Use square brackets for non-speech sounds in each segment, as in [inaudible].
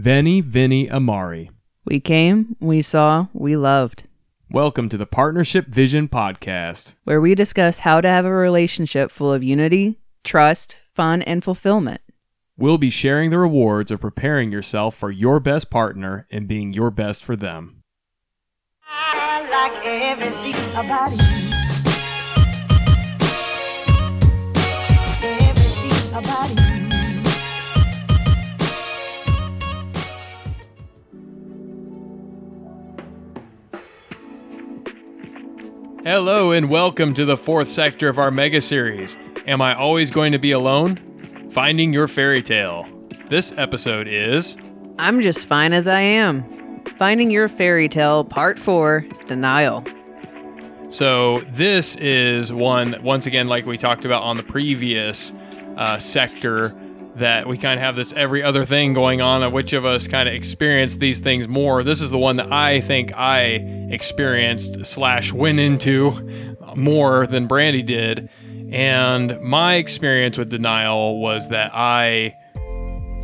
Veni Vidi Amavi. We came, we saw, we loved, Welcome to the Partnership Vision Podcast. where we discuss how to have a relationship full of unity, trust, fun, and fulfillment. We'll be sharing the rewards of preparing yourself for your best partner and being your best for them. I Hello and welcome to the fourth sector of our mega series. Am I always going to be alone? Finding your fairy tale. This episode is I'm just fine as I am. Finding Your Fairy Tale, Part 4 Denial. So this is one once again, like we talked about on the previous uh, sector, that we kind of have this every other thing going on, of which of us kind of experience these things more. This is the one that I think I experienced slash went into more than Brandy did, and my experience with denial was that I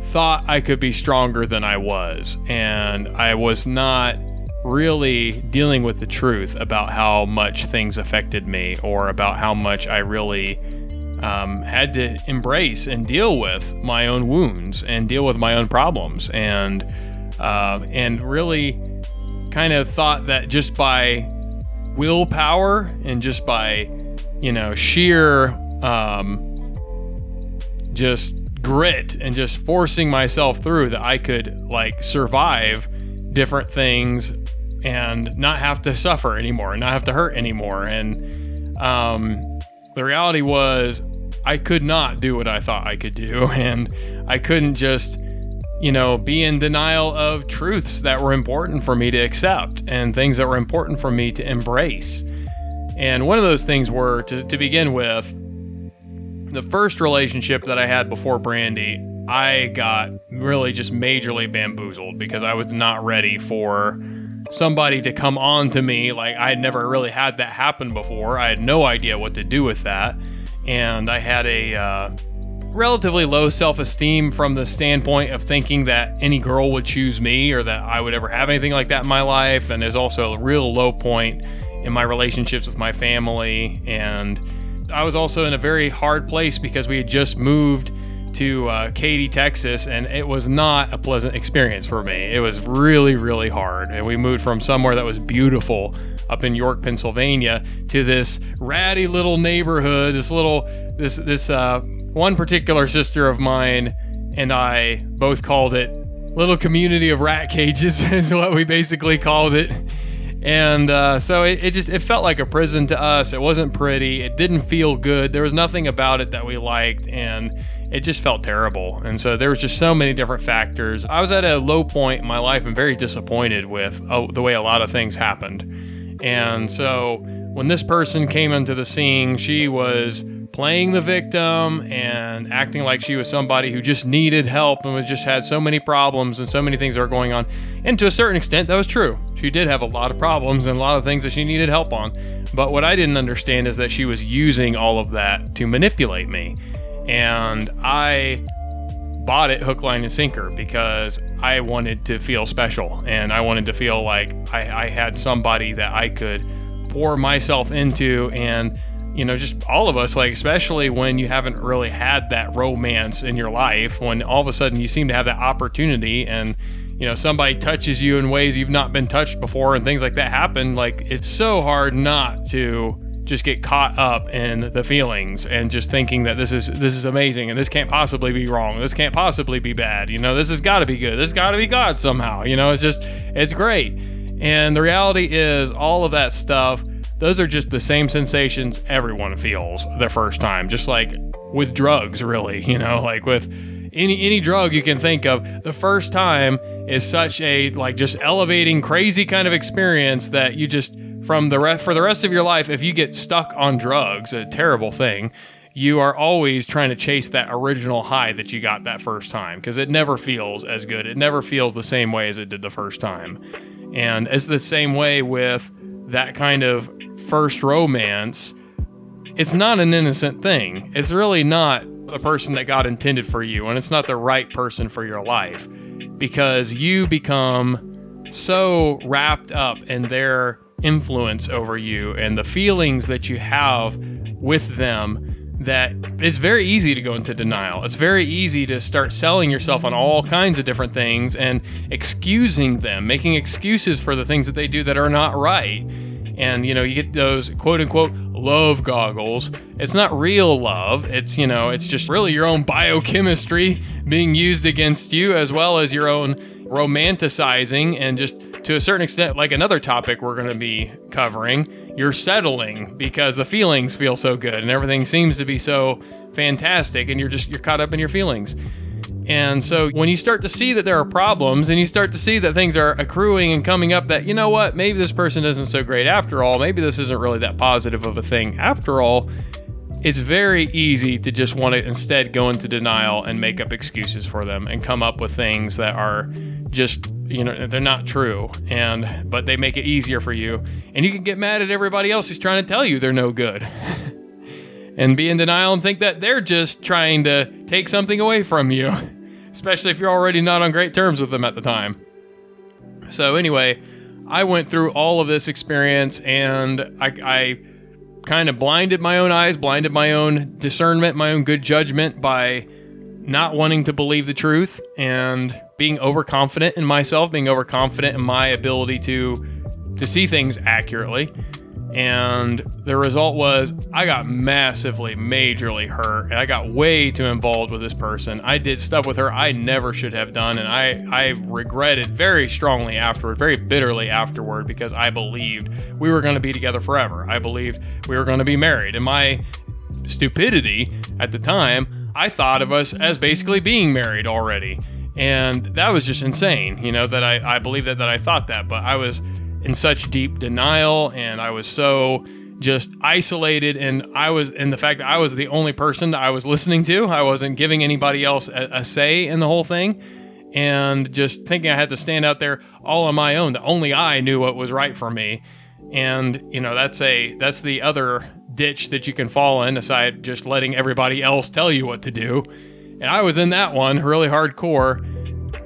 thought I could be stronger than I was, and I was not really dealing with the truth about how much things affected me or about how much I really um, had to embrace and deal with my own wounds and deal with my own problems. And uh, and really kind of thought that just by willpower and just by you know sheer um, just grit and just forcing myself through that I could like survive different things and not have to suffer anymore and not have to hurt anymore. And um, the reality was I could not do what I thought I could do [laughs] and I couldn't just you know be in denial of truths that were important for me to accept and things that were important for me to embrace. And one of those things were to, to begin with the first relationship that I had before Brandy, I got really just majorly bamboozled because I was not ready for somebody to come on to me. Like I had never really had that happen before. I had no idea what to do with that, and I had a uh, relatively low self-esteem from the standpoint of thinking that any girl would choose me or that I would ever have anything like that in my life. And there's also a real low point in my relationships with my family and I was also in a very hard place because we had just moved to uh, Katy, Texas, and it was not a pleasant experience for me. It was really, really hard. And we moved from somewhere that was beautiful up in York, Pennsylvania, to this ratty little neighborhood. This little, this this uh, one particular sister of mine and I both called it little community of rat cages [laughs] is what we basically called it and uh, so it, it just it felt like a prison to us it wasn't pretty it didn't feel good there was nothing about it that we liked and it just felt terrible and so there was just so many different factors i was at a low point in my life and very disappointed with uh, the way a lot of things happened and so when this person came into the scene she was playing the victim and acting like she was somebody who just needed help and was just had so many problems and so many things that were going on. And to a certain extent, that was true. She did have a lot of problems and a lot of things that she needed help on. But what I didn't understand is that she was using all of that to manipulate me. And I bought it hook, line, and sinker because I wanted to feel special. And I wanted to feel like I, I had somebody that I could pour myself into. And you know, just all of us, like, especially when you haven't really had that romance in your life, when all of a sudden you seem to have that opportunity and, you know, somebody touches you in ways you've not been touched before and things like that happen, like, it's so hard not to just get caught up in the feelings and just thinking that this is this is amazing and this can't possibly be wrong. This can't possibly be bad. You know this has got to be good. This got to be god somehow. You know it's just it's great. And the reality is all of that stuff those are just the same sensations everyone feels the first time. Just like with drugs really you know like with any any drug you can think of the first time is such a like just elevating crazy kind of experience that you just from the rest for the rest of your life if you get stuck on drugs a terrible thing you are always trying to chase that original high that you got that first time because it never feels as good it never feels the same way as it did the first time and it's the same way with that kind of first romance, it's not an innocent thing. It's really not the person that God intended for you, and it's not the right person for your life. because you become so wrapped up in their influence over you and the feelings that you have with them that it's very easy to go into denial. It's very easy to start selling yourself on all kinds of different things and excusing them, making excuses for the things that they do that are not right. And you know, you get those quote unquote love goggles. It's not real love. It's, you know, it's just really your own biochemistry being used against you as well as your own romanticizing and just to a certain extent like another topic we're going to be covering you're settling because the feelings feel so good and everything seems to be so fantastic and you're just you're caught up in your feelings. And so when you start to see that there are problems and you start to see that things are accruing and coming up that you know what, maybe this person isn't so great after all, maybe this isn't really that positive of a thing after all, it's very easy to just want to instead go into denial and make up excuses for them and come up with things that are just you know they're not true and but they make it easier for you. And you can get mad at everybody else who's trying to tell you they're no good [laughs] and be in denial and think that they're just trying to take something away from you [laughs] especially if you're already not on great terms with them at the time. So anyway i went through all of this experience and i, I kind of blinded my own eyes blinded my own discernment my own good judgment by not wanting to believe the truth and being overconfident in myself, being overconfident in my ability to to see things accurately. And the result was I got massively, majorly hurt, and I got way too involved with this person. I did stuff with her I never should have done, and I, I regretted very strongly afterward, very bitterly afterward, because I believed we were going to be together forever. I believed we were going to be married. And my stupidity at the time, I thought of us as basically being married already and that was just insane you know that i, I believe that, that i thought that but i was in such deep denial and i was so just isolated and i was in the fact that i was the only person i was listening to i wasn't giving anybody else a, a say in the whole thing and just thinking i had to stand out there all on my own that only i knew what was right for me and you know that's a that's the other ditch that you can fall in aside just letting everybody else tell you what to do and I was in that one really hardcore.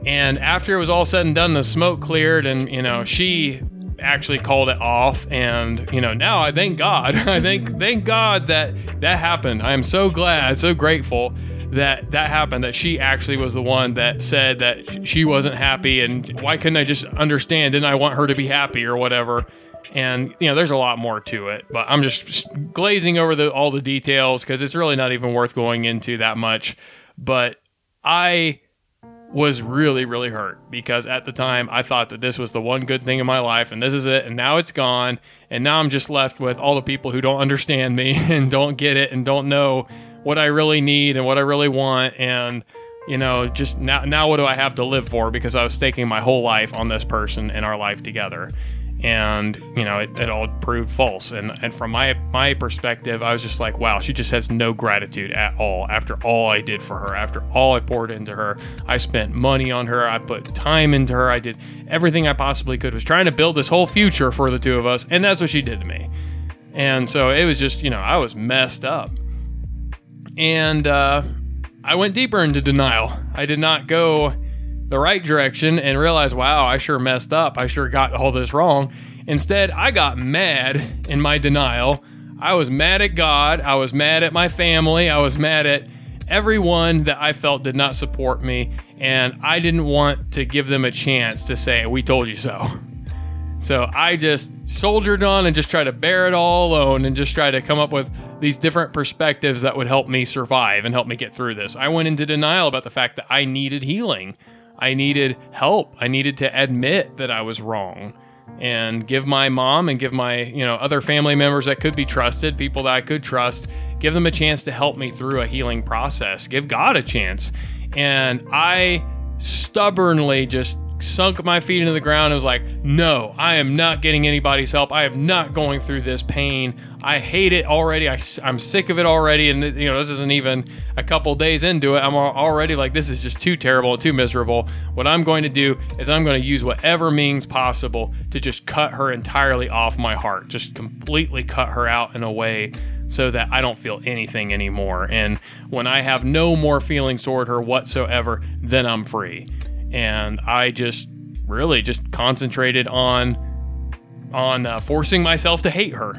And after it was all said and done, the smoke cleared, and you know she actually called it off. And you know now I thank God. [laughs] I thank thank God that that happened. I am so glad, so grateful that that happened. That she actually was the one that said that she wasn't happy, and why couldn't I just understand? Didn't I want her to be happy or whatever? and you know there's a lot more to it but i'm just glazing over the, all the details because it's really not even worth going into that much but I was really, really hurt because at the time I thought that this was the one good thing in my life and this is it. And now it's gone. And now I'm just left with all the people who don't understand me [laughs] and don't get it and don't know what I really need and what I really want. And, you know, just now, now what do I have to live for? Because I was staking my whole life on this person and our life together and you know it, it, all proved false. And and from my my perspective i was just like wow she just has no gratitude at all. After all i did for her after all i poured into her i spent money on her i put time into her i did everything i possibly could was trying to build this whole future for the two of us and that's what she did to me. And so it was just you know i was messed up. And uh, i went deeper into denial. I did not go the right direction and realize, wow, I sure messed up. I sure got all this wrong. Instead, I got mad in my denial. I was mad at God. I was mad at my family. I was mad at everyone that I felt did not support me. And I didn't want to give them a chance to say, we told you so. So I just soldiered on and just tried to bear it all alone and just try to come up with these different perspectives that would help me survive and help me get through this. I went into denial about the fact that I needed healing. I needed help. I needed to admit that I was wrong and give my mom and give my, you know, other family members that could be trusted, people that I could trust, give them a chance to help me through a healing process. Give God a chance. And I stubbornly just sunk my feet into the ground and was like, no, I am not getting anybody's help. I am not going through this pain. I hate it already. I, am sick of it already. And, you know, this isn't even a couple days into it. I'm already like, this is just too terrible and too miserable. What I'm going to do is I'm going to use whatever means possible to just cut her entirely off my heart, just completely cut her out in a way so that I don't feel anything anymore. And when I have no more feelings toward her whatsoever, then I'm free and I just really just concentrated on on uh, forcing myself to hate her,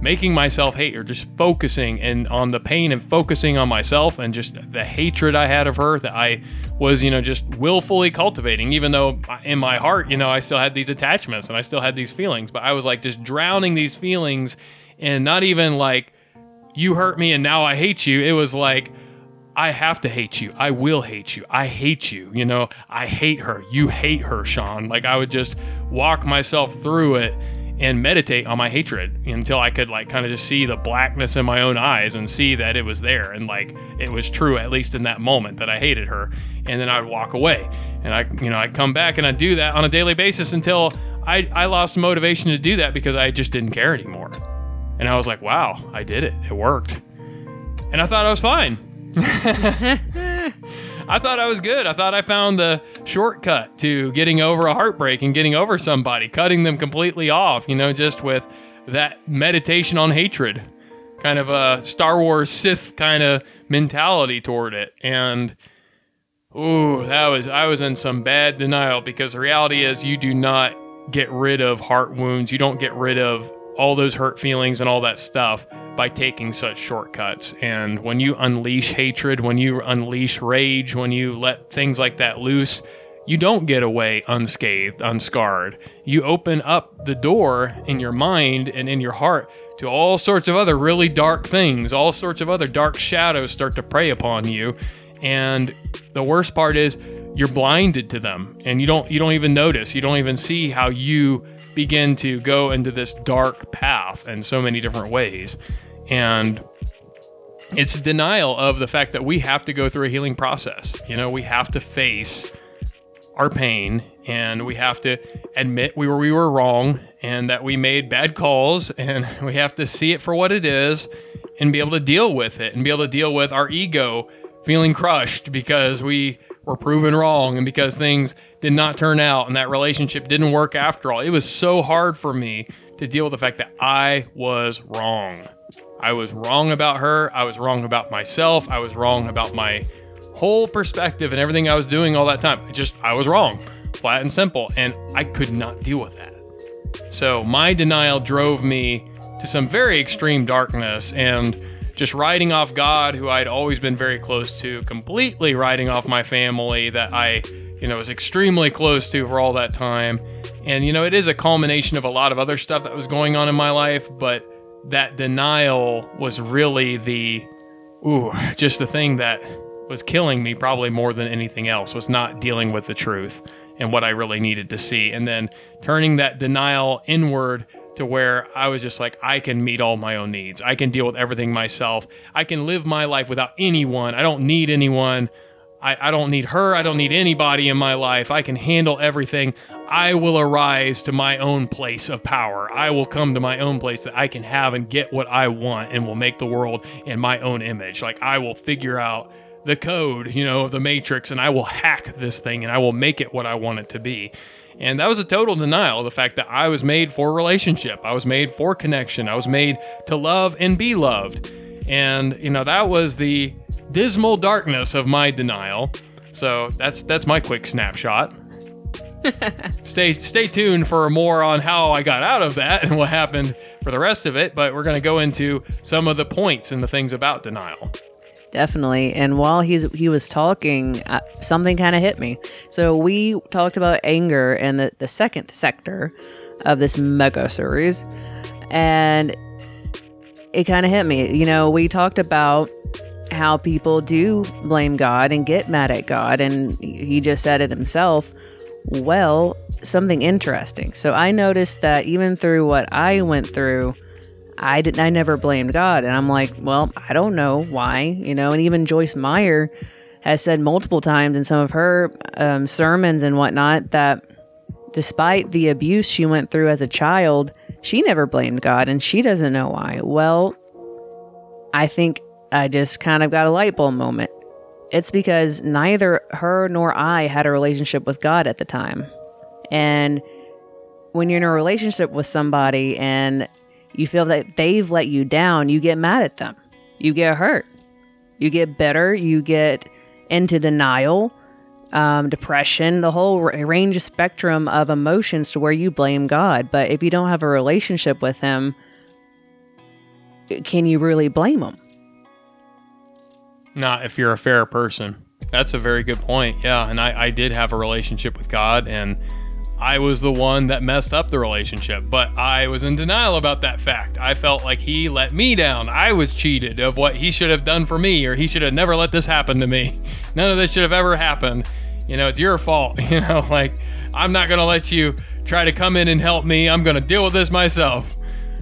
making myself hate her, just focusing and on the pain and focusing on myself and just the hatred I had of her that I was, you know, just willfully cultivating, even though in my heart, you know, I still had these attachments and I still had these feelings, but I was like just drowning these feelings and not even like, you hurt me and now I hate you. It was like, I have to hate you. I will hate you. I hate you. You know, I hate her. You hate her, Sean. Like I would just walk myself through it and meditate on my hatred until I could like kind of just see the blackness in my own eyes and see that it was there and like it was true at least in that moment that I hated her. And then I'd walk away and I, you know, I'd come back and I'd do that on a daily basis until I, I lost motivation to do that because I just didn't care anymore. And I was like, wow, I did it. It worked. And I thought I was fine. [laughs] I thought I was good. I thought I found the shortcut to getting over a heartbreak and getting over somebody, cutting them completely off, you know, just with that meditation on hatred. Kind of a Star Wars Sith kind of mentality toward it. And ooh, that was I was in some bad denial because the reality is you do not get rid of heart wounds. You don't get rid of all those hurt feelings and all that stuff by taking such shortcuts. And when you unleash hatred, when you unleash rage, when you let things like that loose, you don't get away unscathed, unscarred. You open up the door in your mind and in your heart to all sorts of other really dark things. All sorts of other dark shadows start to prey upon you. And the worst part is you're blinded to them and you don't you don't even notice. You don't even see how you begin to go into this dark path in so many different ways. And it's denial of the fact that we have to go through a healing process. You know, we have to face our pain and we have to admit we were we were wrong and that we made bad calls [laughs] and we have to see it for what it is and be able to deal with it and be able to deal with our ego feeling crushed because we were proven wrong and because things did not turn out and that relationship didn't work after all. It was so hard for me to deal with the fact that I was wrong. I was wrong about her. I was wrong about myself. I was wrong about my whole perspective and everything I was doing all that time. It just, I was wrong, flat and simple. And I could not deal with that. So my denial drove me to some very extreme darkness and just writing off God, who I'd always been very close to, completely writing off my family that I, you know, was extremely close to for all that time. And, you know, it is a culmination of a lot of other stuff that was going on in my life, but that denial was really the, ooh, just the thing that was killing me probably more than anything else was not dealing with the truth and what I really needed to see. And then turning that denial inward to where I was just like, I can meet all my own needs. I can deal with everything myself. I can live my life without anyone. I don't need anyone. I, I don't need her. I don't need anybody in my life. I can handle everything. I will arise to my own place of power. I will come to my own place that I can have and get what I want and will make the world in my own image. Like I will figure out the code, you know, of the matrix and I will hack this thing and I will make it what I want it to be. And that was a total denial of the fact that I was made for relationship. I was made for connection. I was made to love and be loved. And, you know, that was the dismal darkness of my denial. So that's that's my quick snapshot. [laughs] stay stay tuned for more on how I got out of that and what happened for the rest of it, but we're going to go into some of the points and the things about denial. Definitely. And while he's he was talking, uh, something kind of hit me. So we talked about anger and the, the second sector of this mega series, and it kind of hit me. You know, we talked about how people do blame God and get mad at God, and he just said it himself. Well, something interesting. So I noticed that even through what I went through I didn't I never blamed God. And I'm like, well, I don't know why, you know, and even Joyce Meyer has said multiple times in some of her um, sermons and whatnot that despite the abuse she went through as a child, she never blamed God and she doesn't know why. Well, I think I just kind of got a light bulb moment. It's because neither her nor I had a relationship with God at the time. And when you're in a relationship with somebody and you feel that they've let you down, you get mad at them. You get hurt. You get bitter. You get into denial um, depression, the whole range of spectrum of emotions to where you blame God. But if you don't have a relationship with Him, can you really blame Him? Not if you're a fair person. That's a very good point. Yeah. And I, I did have a relationship with God, and I was the one that messed up the relationship, but I was in denial about that fact. I felt like he let me down. I was cheated of what he should have done for me, or he should have never let this happen to me. None of this should have ever happened. You know, it's your fault. [laughs] You know, like, I'm not going to let you try to come in and help me. I'm going to deal with this myself.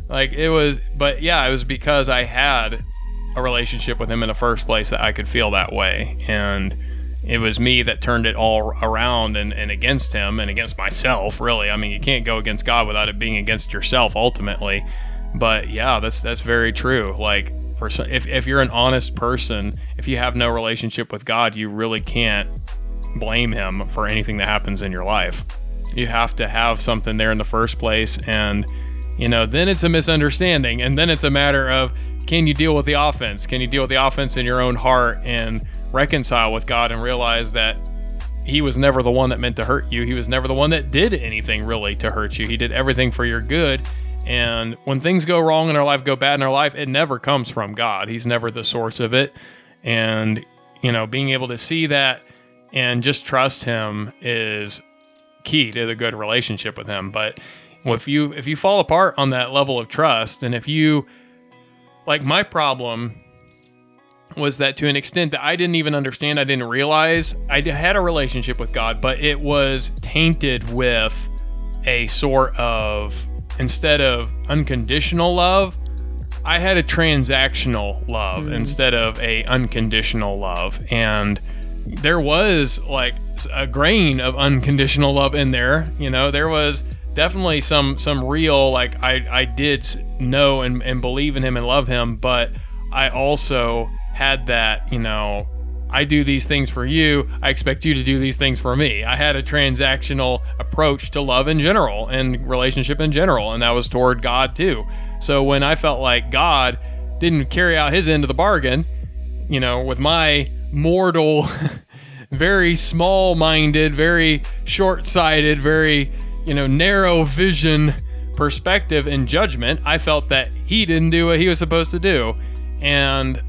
Like, it was, but yeah, it was because I had a relationship with him in the first place that I could feel that way. And it was me that turned it all around and, and against him and against myself, really. I mean, you can't go against God without it being against yourself ultimately. But yeah, that's that's very true. Like for some, if, if you're an honest person, if you have no relationship with God, you really can't blame him for anything that happens in your life. You have to have something there in the first place and you know, then it's a misunderstanding and then it's a matter of can you deal with the offense? Can you deal with the offense in your own heart and reconcile with God and realize that he was never the one that meant to hurt you. He was never the one that did anything really to hurt you. He did everything for your good. And when things go wrong in our life, go bad in our life, it never comes from God. He's never the source of it. And, you know, being able to see that and just trust him is key to the good relationship with him. But if you if you fall apart on that level of trust and if you like my problem was that to an extent that I didn't even understand, I didn't realize I had a relationship with God, but it was tainted with a sort of instead of unconditional love, I had a transactional love Mm. instead of a unconditional love, and there was like a grain of unconditional love in there. You know, there was definitely some some real like I I did know and, and believe in him and love him, but I also had that you know I do these things for you. I expect you to do these things for me. I had a transactional approach to love in general and relationship in general, and that was toward God too. So when I felt like God didn't carry out his end of the bargain, you know, with my mortal, [laughs] very small minded, very short sighted, very, you know, narrow vision perspective and judgment, I felt that he didn't do what he was supposed to do. And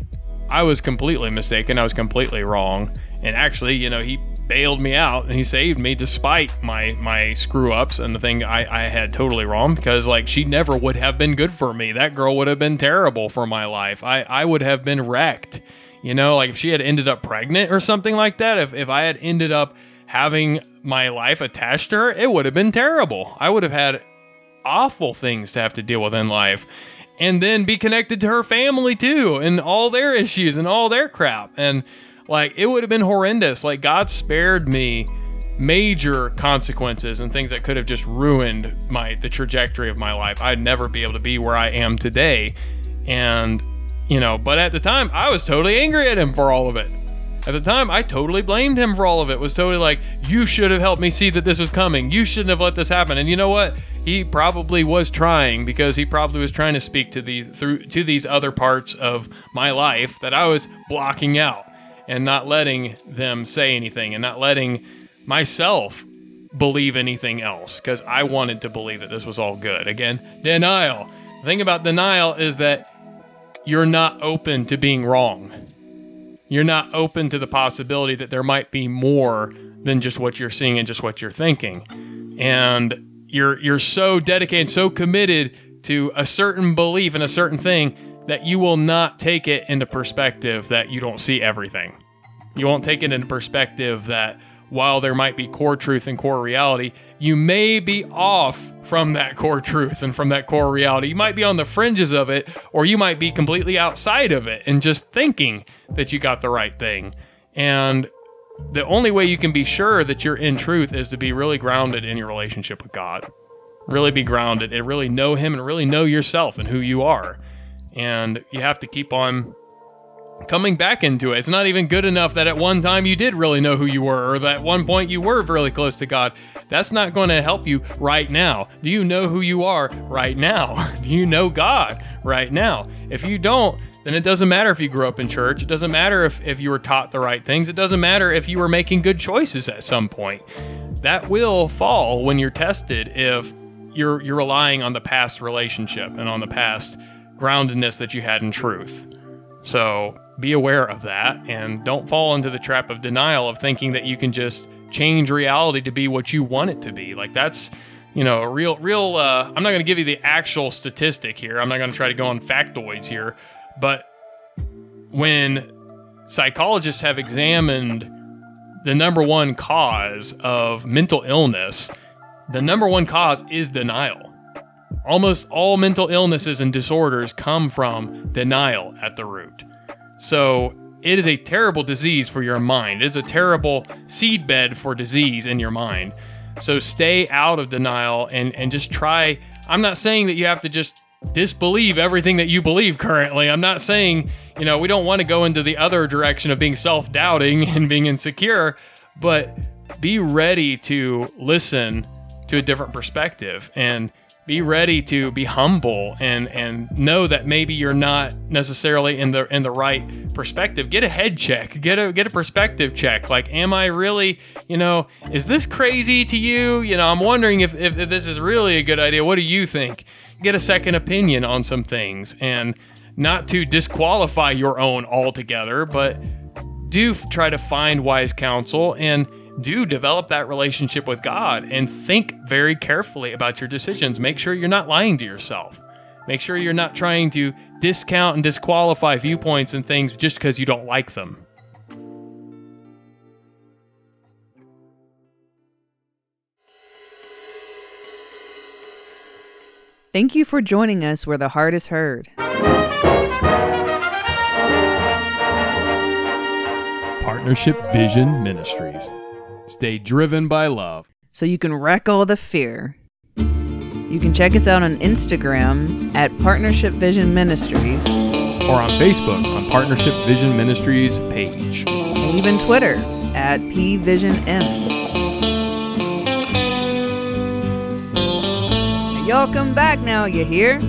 I was completely mistaken. I was completely wrong. And actually, you know, he bailed me out and he saved me despite my my screw ups and the thing I, I had totally wrong because like she never would have been good for me. That girl would have been terrible for my life. I, I would have been wrecked. You know, like if she had ended up pregnant or something like that, if, if I had ended up having my life attached to her, it would have been terrible. I would have had awful things to have to deal with in life and then be connected to her family too and all their issues and all their crap. And like it would have been horrendous. Like god spared me major consequences and things that could have just ruined my the trajectory of my life. I'd never be able to be where i am today. And you know but at the time i was totally angry at him for all of it at the time, I totally blamed him for all of it. Was totally like, you should have helped me see that this was coming. You shouldn't have let this happen. And you know what? He probably was trying because he probably was trying to speak to these through to these other parts of my life that I was blocking out and not letting them say anything and not letting myself believe anything else because I wanted to believe that this was all good. Again, denial. The thing about denial is that you're not open to being wrong you're not open to the possibility that there might be more than just what you're seeing and just what you're thinking. And you're you're so dedicated, so committed to a certain belief and a certain thing that you will not take it into perspective that you don't see everything. You won't take it into perspective that while there might be core truth and core reality, you may be off from that core truth and from that core reality. You might be on the fringes of it, or you might be completely outside of it and just thinking that you got the right thing. And the only way you can be sure that you're in truth is to be really grounded in your relationship with God. Really be grounded and really know Him and really know yourself and who you are. And you have to keep on coming back into it. It's not even good enough that at one time you did really know who you were, or that at one point you were really close to God. That's not going to help you right now. Do you know who you are right now? [laughs] Do you know God right now? If you don't, then it doesn't matter if you grew up in church. It doesn't matter if, if you were taught the right things. It doesn't matter if you were making good choices at some point. That will fall when you're tested if you're you're relying on the past relationship and on the past groundedness that you had in truth. So be aware of that and don't fall into the trap of denial of thinking that you can just change reality to be what you want it to be. Like that's you know, a real, real. Uh, I'm not going to give you the actual statistic here. I'm not going to try to go on factoids here, but when psychologists have examined the number one cause of mental illness, the number one cause is denial. Almost all mental illnesses and disorders come from denial at the root. So it is a terrible disease for your mind. It's a terrible seedbed for disease in your mind. So stay out of denial and, and just try. I'm not saying that you have to just disbelieve everything that you believe currently. I'm not saying, you know, we don't want to go into the other direction of being self doubting [laughs] and being insecure, but be ready to listen to a different perspective and be ready to be humble and and know that maybe you're not necessarily in the in the right perspective. Get a head check get a get a perspective check. Like am i really you know is this crazy to you? You know i'm wondering if, if, if this is really a good idea. What do you think? Get a second opinion on some things and not to disqualify your own altogether but do try to find wise counsel and do develop that relationship with God and think very carefully about your decisions. Make sure you're not lying to yourself. Make sure you're not trying to discount and disqualify viewpoints and things just because you don't like them. Thank you for joining us where the heart is heard. Partnership Vision Ministries. Stay driven by love. so you can wreck all the fear. You can check us out on Instagram at Partnership Vision Ministries Or on Facebook on Partnership Vision Ministries page. and even Twitter at PVisionM. And y'all come back now, you hear?